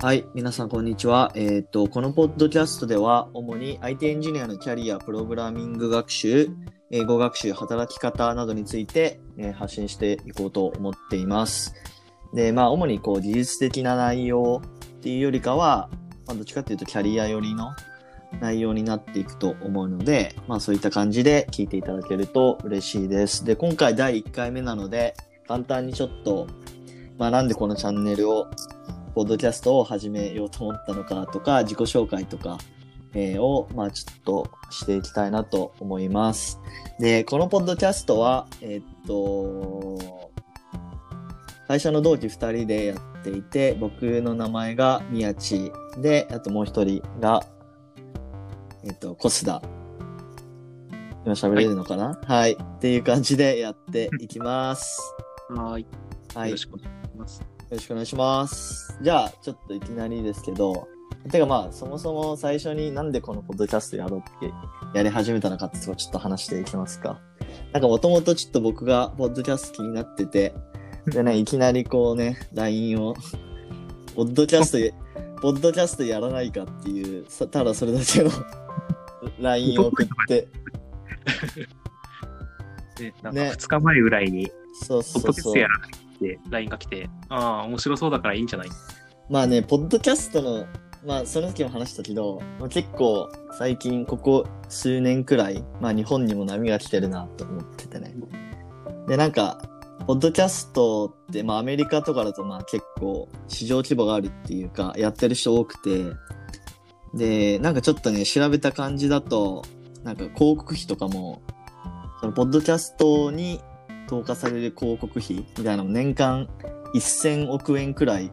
はい、皆さんこんにちは。えっ、と、このポッドキャストでは、主に IT エンジニアのキャリア、プログラミング学習、英語学習、働き方などについて、えー発信していこうと思っています。で、まあ、主にこう、技術的な内容っていうよりかは、まあ、どっちかっていうとキャリア寄りの内容になっていくと思うので、まあ、そういった感じで聞いていただけると嬉しいです。で、今回第1回目なので、簡単にちょっと、まあ、なんでこのチャンネルをポッドキャストを始めようと思ったのかとか、自己紹介とか、えーを、まあちょっとしていきたいなと思います。で、このポッドキャストは、えーっと、会社の同期二人でやっていて、僕の名前が宮地で、あともう一人が、えーっと、コスダ。今喋れるのかな？はい、っていう感じでやっていきます。はい。はい。よろしくお願いします。よろしくお願いします。じゃあ、ちょっといきなりですけど、てかまあ、そもそも最初になんでこのポッドキャストやろうってやり始めたのかってとこちょっと話していきますか。なんかもともとちょっと僕がポッドキャスト気になってて、でね、いきなりこうね、LINE を、ポッドキャストや、ポッドキャストやらないかっていう、さただそれだけの LINE を送って、で、なんねか2日前ぐらいに、そうポッそうそうドキャスト。やらないって LINE が来て、ああ、面白そうだからいいんじゃない？まあね、ポッドキャストの、まあ、その時も話したけど、まあ、結構、最近、ここ数年くらい、まあ、日本にも波が来てるなと思っててね。で、なんか、ポッドキャストって、まあ、アメリカとかだと、まあ、結構、市場規模があるっていうか、やってる人多くて、で、なんかちょっとね、調べた感じだと、なんか広告費とかも、その、ポッドキャストに投下される広告費みたいなのも年間1000億円くらい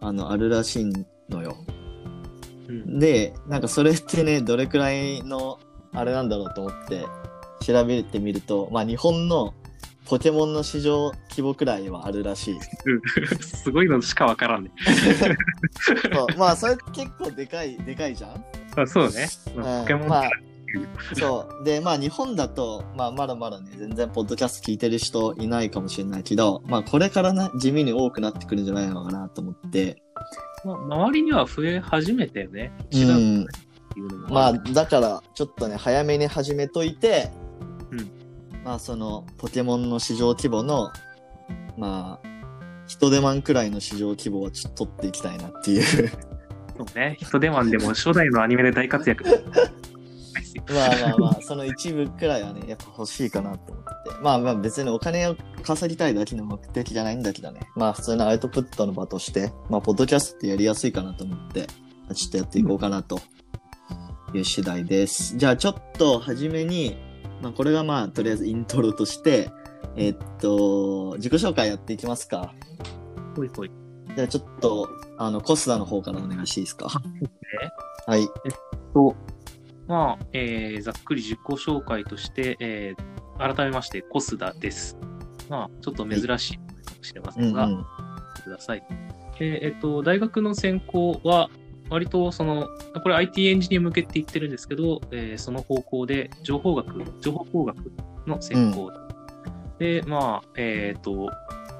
あの、あるらしいのよ。うん。で、なんかそれってね、どれくらいの、あれなんだろうと思って、調べてみると、まあ日本のポケモンの市場規模くらいはあるらしい。すごいのしかわからんね。まあそれ結構でかい、でかいじゃん？あそうね。ポケモン、まあ、そう。で、まあ日本だと、まあまだまだね、全然ポッドキャスト聞いてる人いないかもしれないけど、まあこれからな、地味に多くなってくるんじゃないのかなと思って。まあ、周りには増え始めたよね。う違ううのもまあ。だから、ちょっとね、早めに始めといて、うんまあ、その、ポケモンの市場規模の、まあ、人手マンくらいの市場規模はちょっと取っていきたいなっていう。そうね。人手マンでも初代のアニメで大活躍。まあまあまあ、その一部くらいはね、やっぱ欲しいかなと思って。まあまあ別にお金を稼ぎたいだけの目的じゃないんだけどね。まあ普通のアウトプットの場として、まあポッドキャストってやりやすいかなと思って、ちょっとやっていこうかなという次第です。じゃあちょっと初めに、まあこれがまあとりあえずイントロとして、えっと、自己紹介やっていきますか。ほいほい。じゃあちょっと、あの、コスダの方からお願いしていいですか？はい。と、まあ、えーざっくり自己紹介として、えー改めまして、コスダです。まあ、ちょっと珍しいかもしれませが、うんんうん。ください。えーえっと、大学の専攻は、割とその、これ IT エンジニア向けって言ってるんですけど、えーその方向で情報学、情報工学の専攻、で、まあ、えっ、と、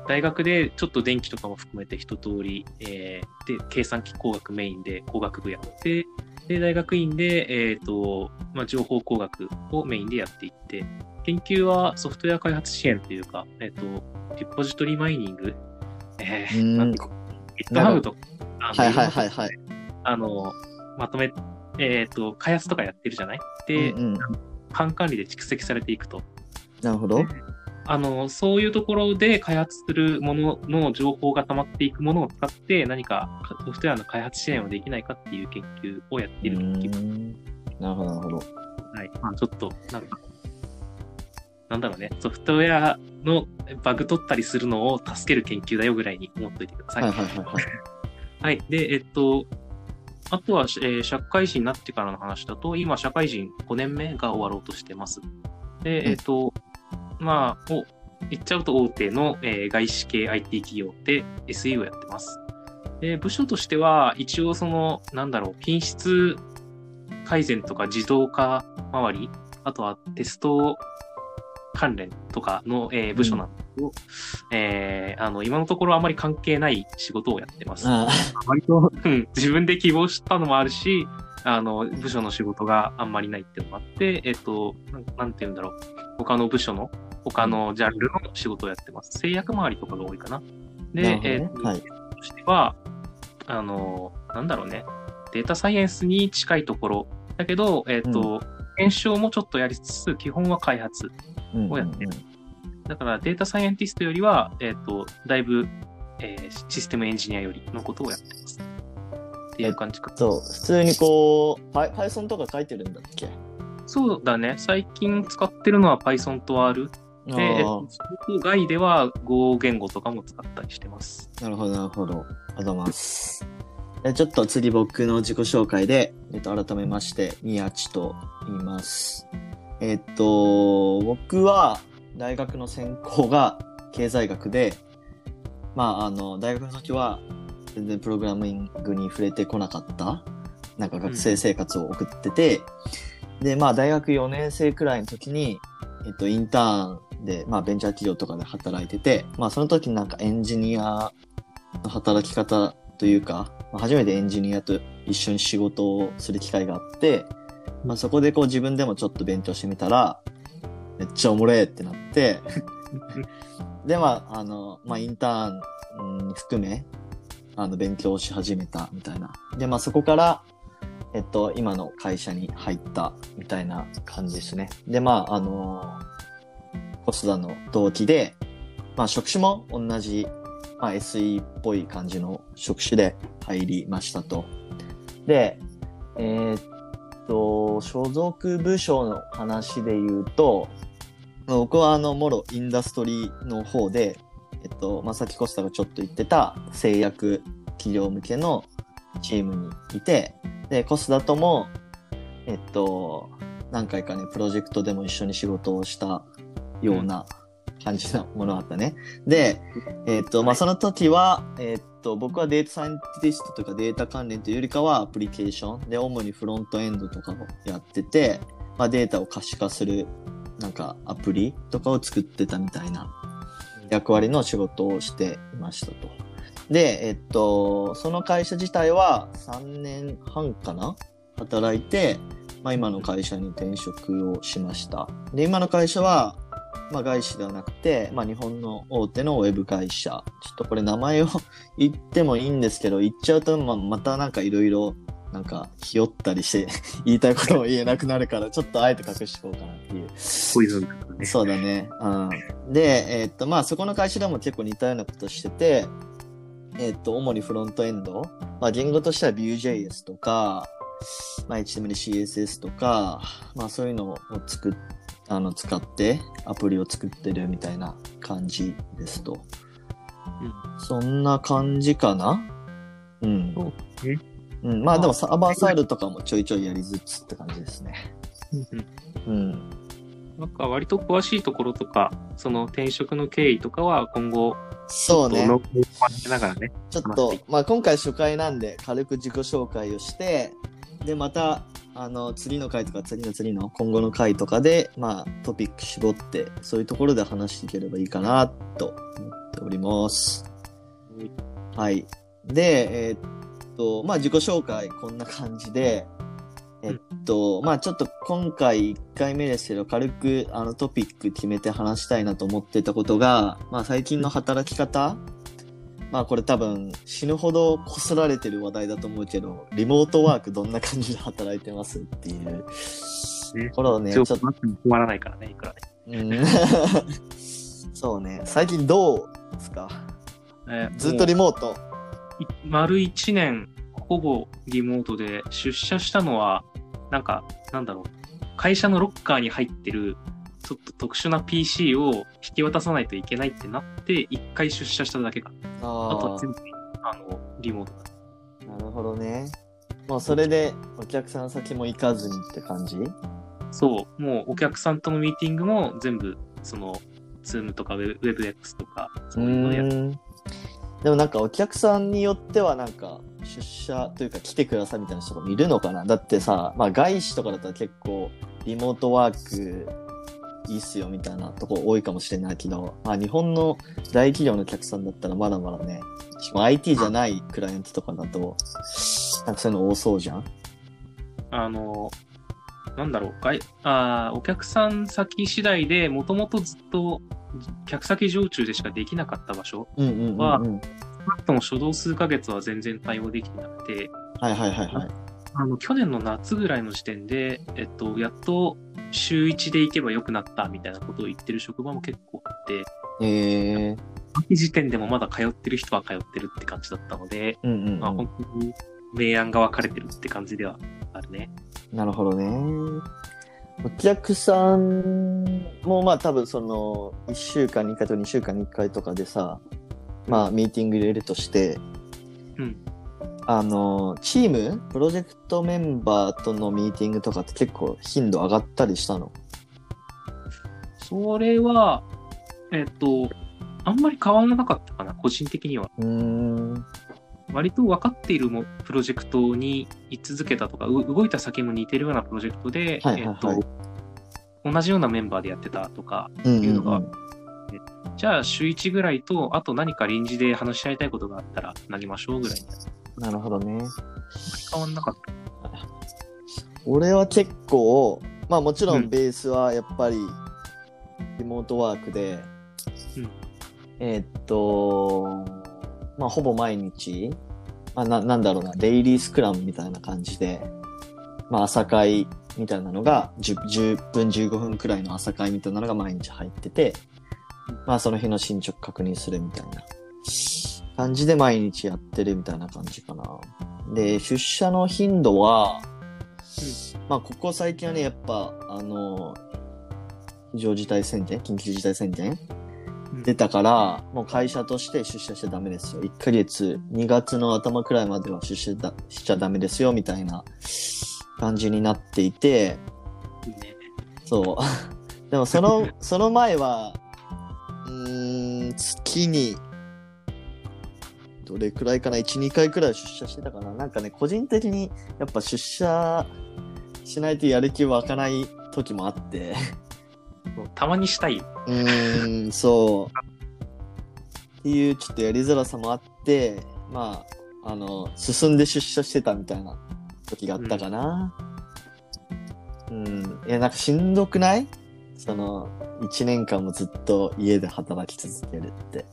大学でちょっと電気とかも含めて一通り、えーで、計算機工学メインで工学部やって、で、大学院で、えっ、と、まあ、情報工学をメインでやっていって、研究はソフトウェア開発支援というか、えっ、と、リポジトリマイニング、えー、うんなんて GitHub とか、はいはいはいはい。あの、まとめ、えっ、と、開発とかやってるじゃない？で、うんうん、管管理で蓄積されていくと。なるほど。あの、そういうところで開発するものの情報が溜まっていくものを使って何かソフトウェアの開発支援をできないかっていう研究をやっている研究。うんなるほど、なるほど。はい。まあちょっと、なんか、なんだろうね、ソフトウェアのバグ取ったりするのを助ける研究だよぐらいに思っといてください。はいはいはい。で、えっと、あとは、えー社会人になってからの話だと、今、社会人5年目が終わろうとしてます。で、うんえっと、まあ、を言っちゃうと大手の、えー外資系 IT 企業で SE をやってます。で、部署としては、一応その、なんだろう、品質改善とか自動化周り、あとはテスト関連とかの、えー部署なんですけど、えーあの、今のところあまり関係ない仕事をやってます。あ割と、うん、自分で希望したのもあるし、あの、部署の仕事があんまりないっていうのもあって、えっと、なんなんて言うんだろう。他の部署の、他のジャンルの仕事をやってます。製薬周りとかが多いかな。で、ねえっと、はいとしては、あの、なんだろうね。データサイエンスに近いところ。だけど、えっと、検証もちょっとやりつつ、基本は開発。うんをやってるだからデータサイエンティストよりは、えっ、と、だいぶ、えーシステムエンジニアよりのことをやってます。っていう感じか。そう、普通にこう、Py- Python とか書いてるんだっけ？そうだね。最近使ってるのは Python と R で、そこ外では Go 言語とかも使ったりしてます。あ、なるほど、なるほど。ありがとうございます。でちょっと次僕の自己紹介で、えっと、改めまして、宮地と言います。えっと、僕は大学の専攻が経済学で、まあ、あの、大学の時は全然プログラミングに触れてこなかった、なんか学生生活を送ってて、で、まあ、大学4年生くらいの時に、えっと、インターンで、まあ、ベンチャー企業とかで働いてて、まあ、その時になんかエンジニアの働き方というか、まあ、初めてエンジニアと一緒に仕事をする機会があって、まあ、そこでこう自分でもちょっと勉強してみたら、めっちゃおもれえってなって、で、まあ、あの、まあ、インターンうん含め、あの、勉強し始めたみたいな。で、まあ、そこから、えっと、今の会社に入ったみたいな感じですね。で、まあ、あのコスダの同期で、まあ、職種も同じ、まあ、SE っぽい感じの職種で入りましたと。で、えーっと、所属部署の話で言うと、僕はあの、もろインダストリーの方で、えっと、ま、さきコスタがちょっと言ってた製薬企業向けのチームにいて、で、コスダとも、えっと、何回かね、プロジェクトでも一緒に仕事をしたような感じのものがあったね。で、えっと、まあ、その時は、えっと、僕はデータサイエンティストとかデータ関連というよりかはアプリケーションで、主にフロントエンドとかをやってて、まあ、データを可視化する、なんかアプリとかを作ってたみたいな役割の仕事をしていましたと。で、えっと、その会社自体は3年半かな働いて、まあ今の会社に転職をしました。で、今の会社は、まあ外資ではなくて、まあ日本の大手のウェブ会社。ちょっとこれ名前を 言ってもいいんですけど、言っちゃうと、まあまたなんかいろいろ、なんか、ひよったりして、言いたいことも言えなくなるから、ちょっとあえて隠しておこうかなっていう。ポイズンとかね。そうだね。うん。で、えーっと、まあ、そこの会社でも結構似たようなことしてて、えーっと、主にフロントエンド。まあ、言語としては Vue.js とか、まあ、HTML、CSS とか、まあ、そういうのを作っ、あの、使ってアプリを作ってるみたいな感じですと。そんな感じかな？うん。そうん。まあ、でもサーバーサイドとかもちょいちょいやりつつって感じですね。うんうん。なんか割と詳しいところとか、その転職の経緯とかは今後、そうね。ログを回しながらね。ちょっとまあ、今回初回なんで、軽く自己紹介をして、で、また、あの、次の回とか、次の次の今後の回とかで、まあ、トピック絞って、そういうところで話していければいいかな、と思っております。はい。で、えーっと、まあ、自己紹介、こんな感じで、えっと、まあ、ちょっと今回1回目ですけど、軽くあのトピック決めて話したいなと思ってたことが、まあ、最近の働き方まあこれ多分死ぬほどこすられてる話題だと思うけど、リモートワークどんな感じで働いてますっていう。ねこれをね、ちょっと、困らないからね、いくらね。うん そうね、最近どうですか？えーずっとリモート。丸1年、ほぼリモートで、出社したのは、なんか、なんだろう、会社のロッカーに入ってる、ちょっと特殊な PC を引き渡さないといけないってなって、一回出社しただけか。あとはあ全部、あの、リモートだ。あ、なるほどね。もうそれでお客さん先も行かずにって感じ？そう、もうお客さんとのミーティングも全部、その、ズームとか WebX とか、うそういうのでやる。でもなんかお客さんによってはなんか出社というか来てくださいみたいな人がいるのかな？だってさ、まあ外資とかだったら結構リモートワークいいっすよみたいなとこ多いかもしれないけど、まあ日本の大企業のお客さんだったらまだまだね、しかも IT じゃないクライアントとかだと、なんかそういうの多そうじゃん？あの、なんだろう、外あーお客さん先次第でもともとずっと客先常駐でしかできなかった場所。は少なくとも初動数ヶ月は全然対応できてなくて、はいはいはいはい。あの、去年の夏ぐらいの時点で、えっと、やっと週1で行けば良くなったみたいなことを言ってる職場も結構あって、ええ秋時点でもまだ通ってる人は通ってるって感じだったので、うんうん、うん。まあ本当に明暗が分かれてるって感じではあるね。なるほどね。お客さんもまあ多分その1週間に1回と2週間に1回とかでさ、まあミーティング入れるとして、うん。あの、チーム、プロジェクトメンバーとのミーティングとかって結構頻度上がったりしたの？それは、えっと、あんまり変わらなかったかな、個人的には。うーん。割と分かっているもプロジェクトに居続けたとか、う動いた先も似てるようなプロジェクトで、はいはいはいえっと、同じようなメンバーでやってたとか、うんうん、いうのがうん。じゃあ週1ぐらいと、あと何か臨時で話し合いたいことがあったら投げましょうぐらいになるほどね。変わんなかった。俺は結構、まあもちろうんんベースはやっぱりリモートワークで、うんえーっと、まあほぼ毎日、まあななんだろうな、デイリースクラムみたいな感じで、まあ朝会みたいなのが 10, 10分15分くらいの朝会みたいなのが毎日入ってて、まあその日の進捗確認するみたいな感じで毎日やってるみたいな感じかな。で、出社の頻度は、まあ、ここ最近はね、やっぱ、あの、非常事態宣言緊急事態宣言うん出たから、もう会社として出社しちゃダメですよ。1ヶ月、2月の頭くらいまでは出社だしちゃダメですよ、みたいな感じになっていて。そう。でもその、その前は、うーん、月に、どれくらい。かな ?1、2回くらい。出社してたかななんかね、個人的にやっぱ出社しない。とやる気湧かない。時もあって。たまにしたい。うーん、そう。ってい。うちょっとやりづらさもあって、まあ、あの、進んで出社してたみたい。な時があったかな。うん。い。や、なんかしんどくない。その、一年間もずっと家で働き続けるって。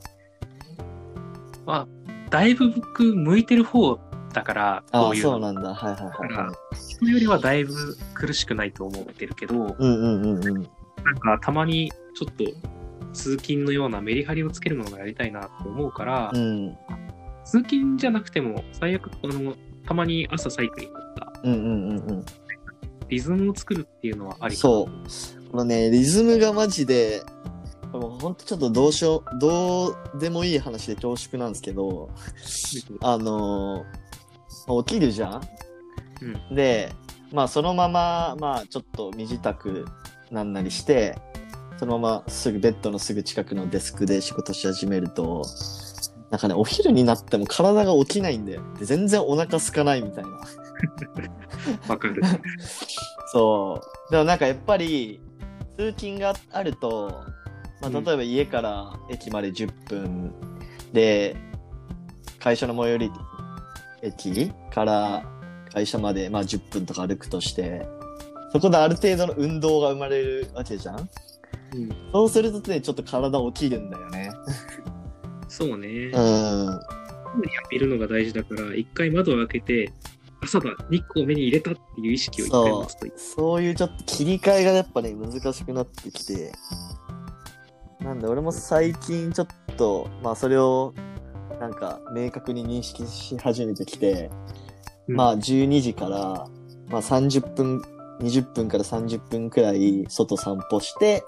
まあ、だいぶ僕向いてる方だから、ああ、こういうのそうなんだ。はいはいはいはい。人よりはだいぶ苦しくないと思ってるけど、うんうんうんうん。なんかたまにちょっと通勤のようなメリハリをつけるものがやりたいなと思うから、うん。通勤じゃなくても、最悪、あの、たまに朝サイクリングとか、うんうんうんうん。リズムを作るっていうのはありそう。このね、リズムがマジで、これもうほんとちょっとどうしよう、どうでもいい話で恐縮なんですけど、あの起きるじゃん、で、まあそのまま、まあちょっと身支度なんなりして、そのまますぐベッドのすぐ近くのデスクで仕事し始めると、なんかね、お昼になっても体が起きないんだよ。で全然お腹空かないみたいな。わかる。そう。でもなんかやっぱり、通勤があると、まあ、うん例えば家から駅まで10分で、会社の最寄り駅から会社までまあ10分とか歩くとして、そこである程度の運動が生まれるわけじゃん？うん、そうするとね、ちょっと体起きるんだよね。そうね。うん。見るのが大事だから、一回窓を開けて、朝だ、日光を目に入れたっていう意識を一回持つといい。そういうちょっと切り替えがやっぱね、難しくなってきて。なんで俺も最近ちょっと、まあそれを、なんか明確に認識し始めてきて、うん。まあ12時から、まあ30分、20分から30分くらい外散歩して、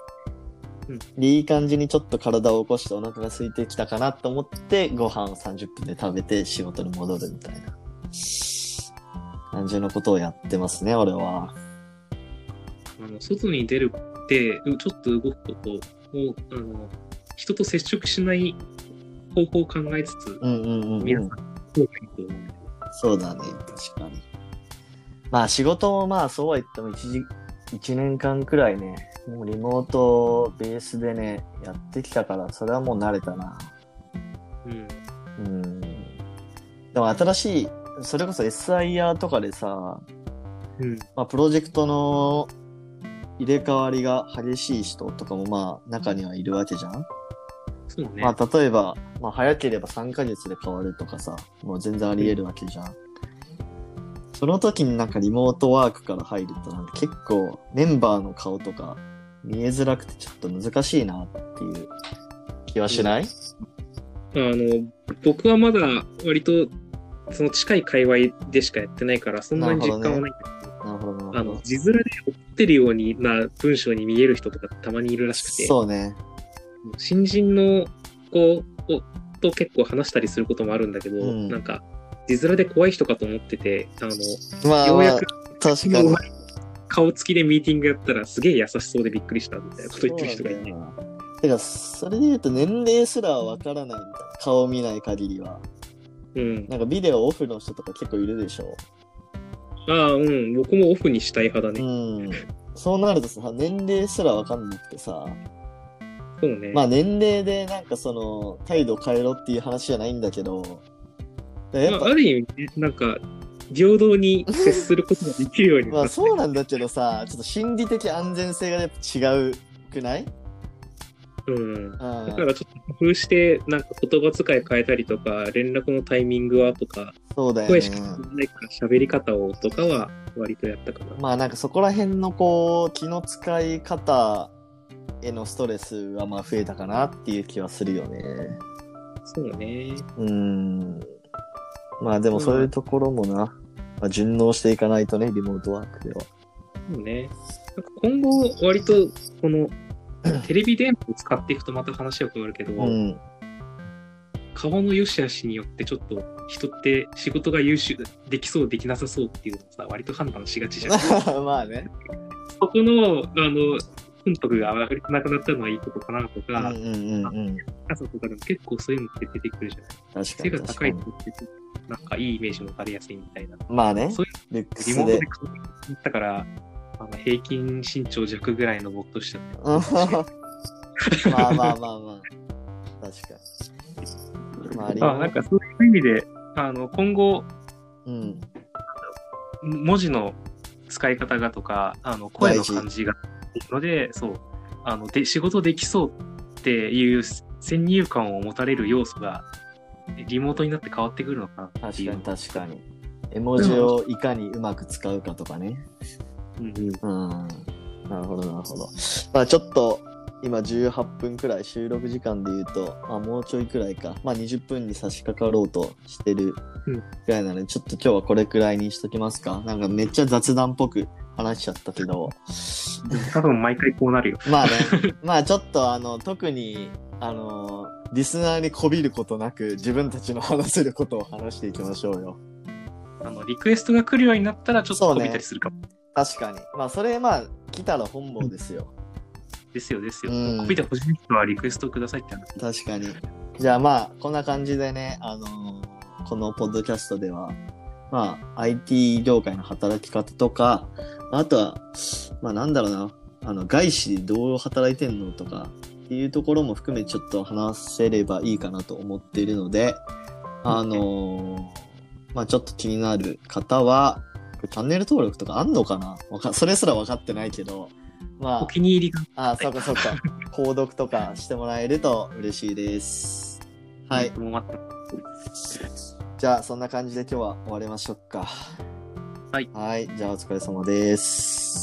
うん。でいい感じにちょっと体を起こしてお腹が空いてきたかなと思って、ご飯を30分で食べて仕事に戻るみたいな。感じのことをやってますね、俺は。あの外に出るって、うちょっと動くことを、あの、人と接触しない方法を考えつつ、うんうんうん、うん。皆さん、そうがいいと思う。そうだね、確かに。まあ仕事もまあそうは言っても1時、1年間くらいね、もうリモートベースでね、やってきたから、それはもう慣れたな。うん。うん。でも新しい、それこそ SIR とかでさ、うん。まあ、プロジェクトの入れ替わりが激しい人とかもまあ中にはいるわけじゃん、そうね。まあ例えば、まあ早ければ3ヶ月で変わるとかさ、もう全然あり得るわけじゃん。その時になんかリモートワークから入るとなんか結構メンバーの顔とか見えづらくてちょっと難しいなっていう気はしない、あの、僕はまだ割と、その近い界隈でしかやってないから、そんなに実感はないなるほどなあ。の字面で追ってるようにな文章に見える人とかたまにいるらしくて、そうね。新人の子をと結構話したりすることもあるんだけど、うんなんか、字面で怖い人かと思ってて、あの、まあ、まあようやく、確かに。顔つきでミーティングやったらすげえ優しそうでびっくりしたみたいなこと言ってる人がいて。てか、それで言うと年齢すらわからないみたいな。顔見ない限りは。うん。なんかビデオオフの人とか結構いるでしょ。ああ、うん。僕もオフにしたい派だうね。ん。そうなるとさ、年齢すらわかんなくてさ、そうね。まあ年齢でなんかその、態度変えろっていう話じゃないんだけど、やっぱまあ、ある意味ね、なんか、平等に接することができるようにまあなってそうなんだけどさ、ちょっと心理的安全性がやっぱ違うくない？うん。うん。だからちょっと工夫して、なんか言葉遣い変えたりとか、連絡のタイミングはとか、そうだよね声し。かないから喋り方をとかは割とやったかな。まあなんかそこら辺のこう、気の使い方へのストレスはまあ増えたかなっていう気はするよね。そうね。うん。まあでもそういうところもな、まあ、順応していかないとね、リモートワークでは。そうね。なんか今後、割と、この、テレビ電波を使っていくとまた話は変わるけど、うん。顔の良し悪しによってちょっと人って仕事が優秀できそうできなさそうっていうのをさ割と判断しがちじゃん まあね。そこのあの本徳がなくなったのはいいことかなとか、うんうんうんうん。高さとかでも結構そういうのって出てくるじゃない確か背が高い。人ってなんかいいイメージ持たれやすいみたいなまあねそうい、ルックリモートで。考えたからあの平均身長弱ぐらいの僕としては まあまあまあまあ。確かに。まあ、リモあなんかそういう意味であの今後うん。文字の使い方がとか、あの声の感じがので、そう、あので仕事できそうっていう先入観を持たれる要素が、リモートになって変わってくるのかなっていう。確かに確かに。絵文字をいかにうまく使うかとかね。うんうんうん。なるほど、なるほど。まあちょっと、今18分くらい収録時間で言うと、あ、もうちょいくらいか。まあ20分に差し掛かろうとしてるうんくらいなので、ちょっと今日はこれくらいにしときますか。なんかめっちゃ雑談っぽく話しちゃったけど。多分毎回こうなるよ。まあね、まあちょっとあの、特に、あの、リスナーにこびることなく、自分たちの話せることを話していきましょうよ。あのリクエストが来るようになったらちょっとこびたりするかも。確かに。まあそれ、まあ、来たら本望ですよ。ですよですよ。うんこびてほしい人はリクエストくださいって話。確かに。じゃあまあ、こんな感じでね、あのーこのポッドキャストでは、まあ、IT 業界の働き方とか、あとは、まあなんだろうな、あの、外資でどう働いてんのとか、っていうところも含めちょっと話せればいいかなと思っているので、あのーまあちょっと気になる方は、これチャンネル登録とかあんのかな？わかそれすら分かってないけど、まあお、気に入りが。あ、そうかそうか。購読とかしてもらえると嬉しいです。はい。じゃあ、そんな感じで今日は終わりましょうか。はい。はい。じゃあ、お疲れ様です。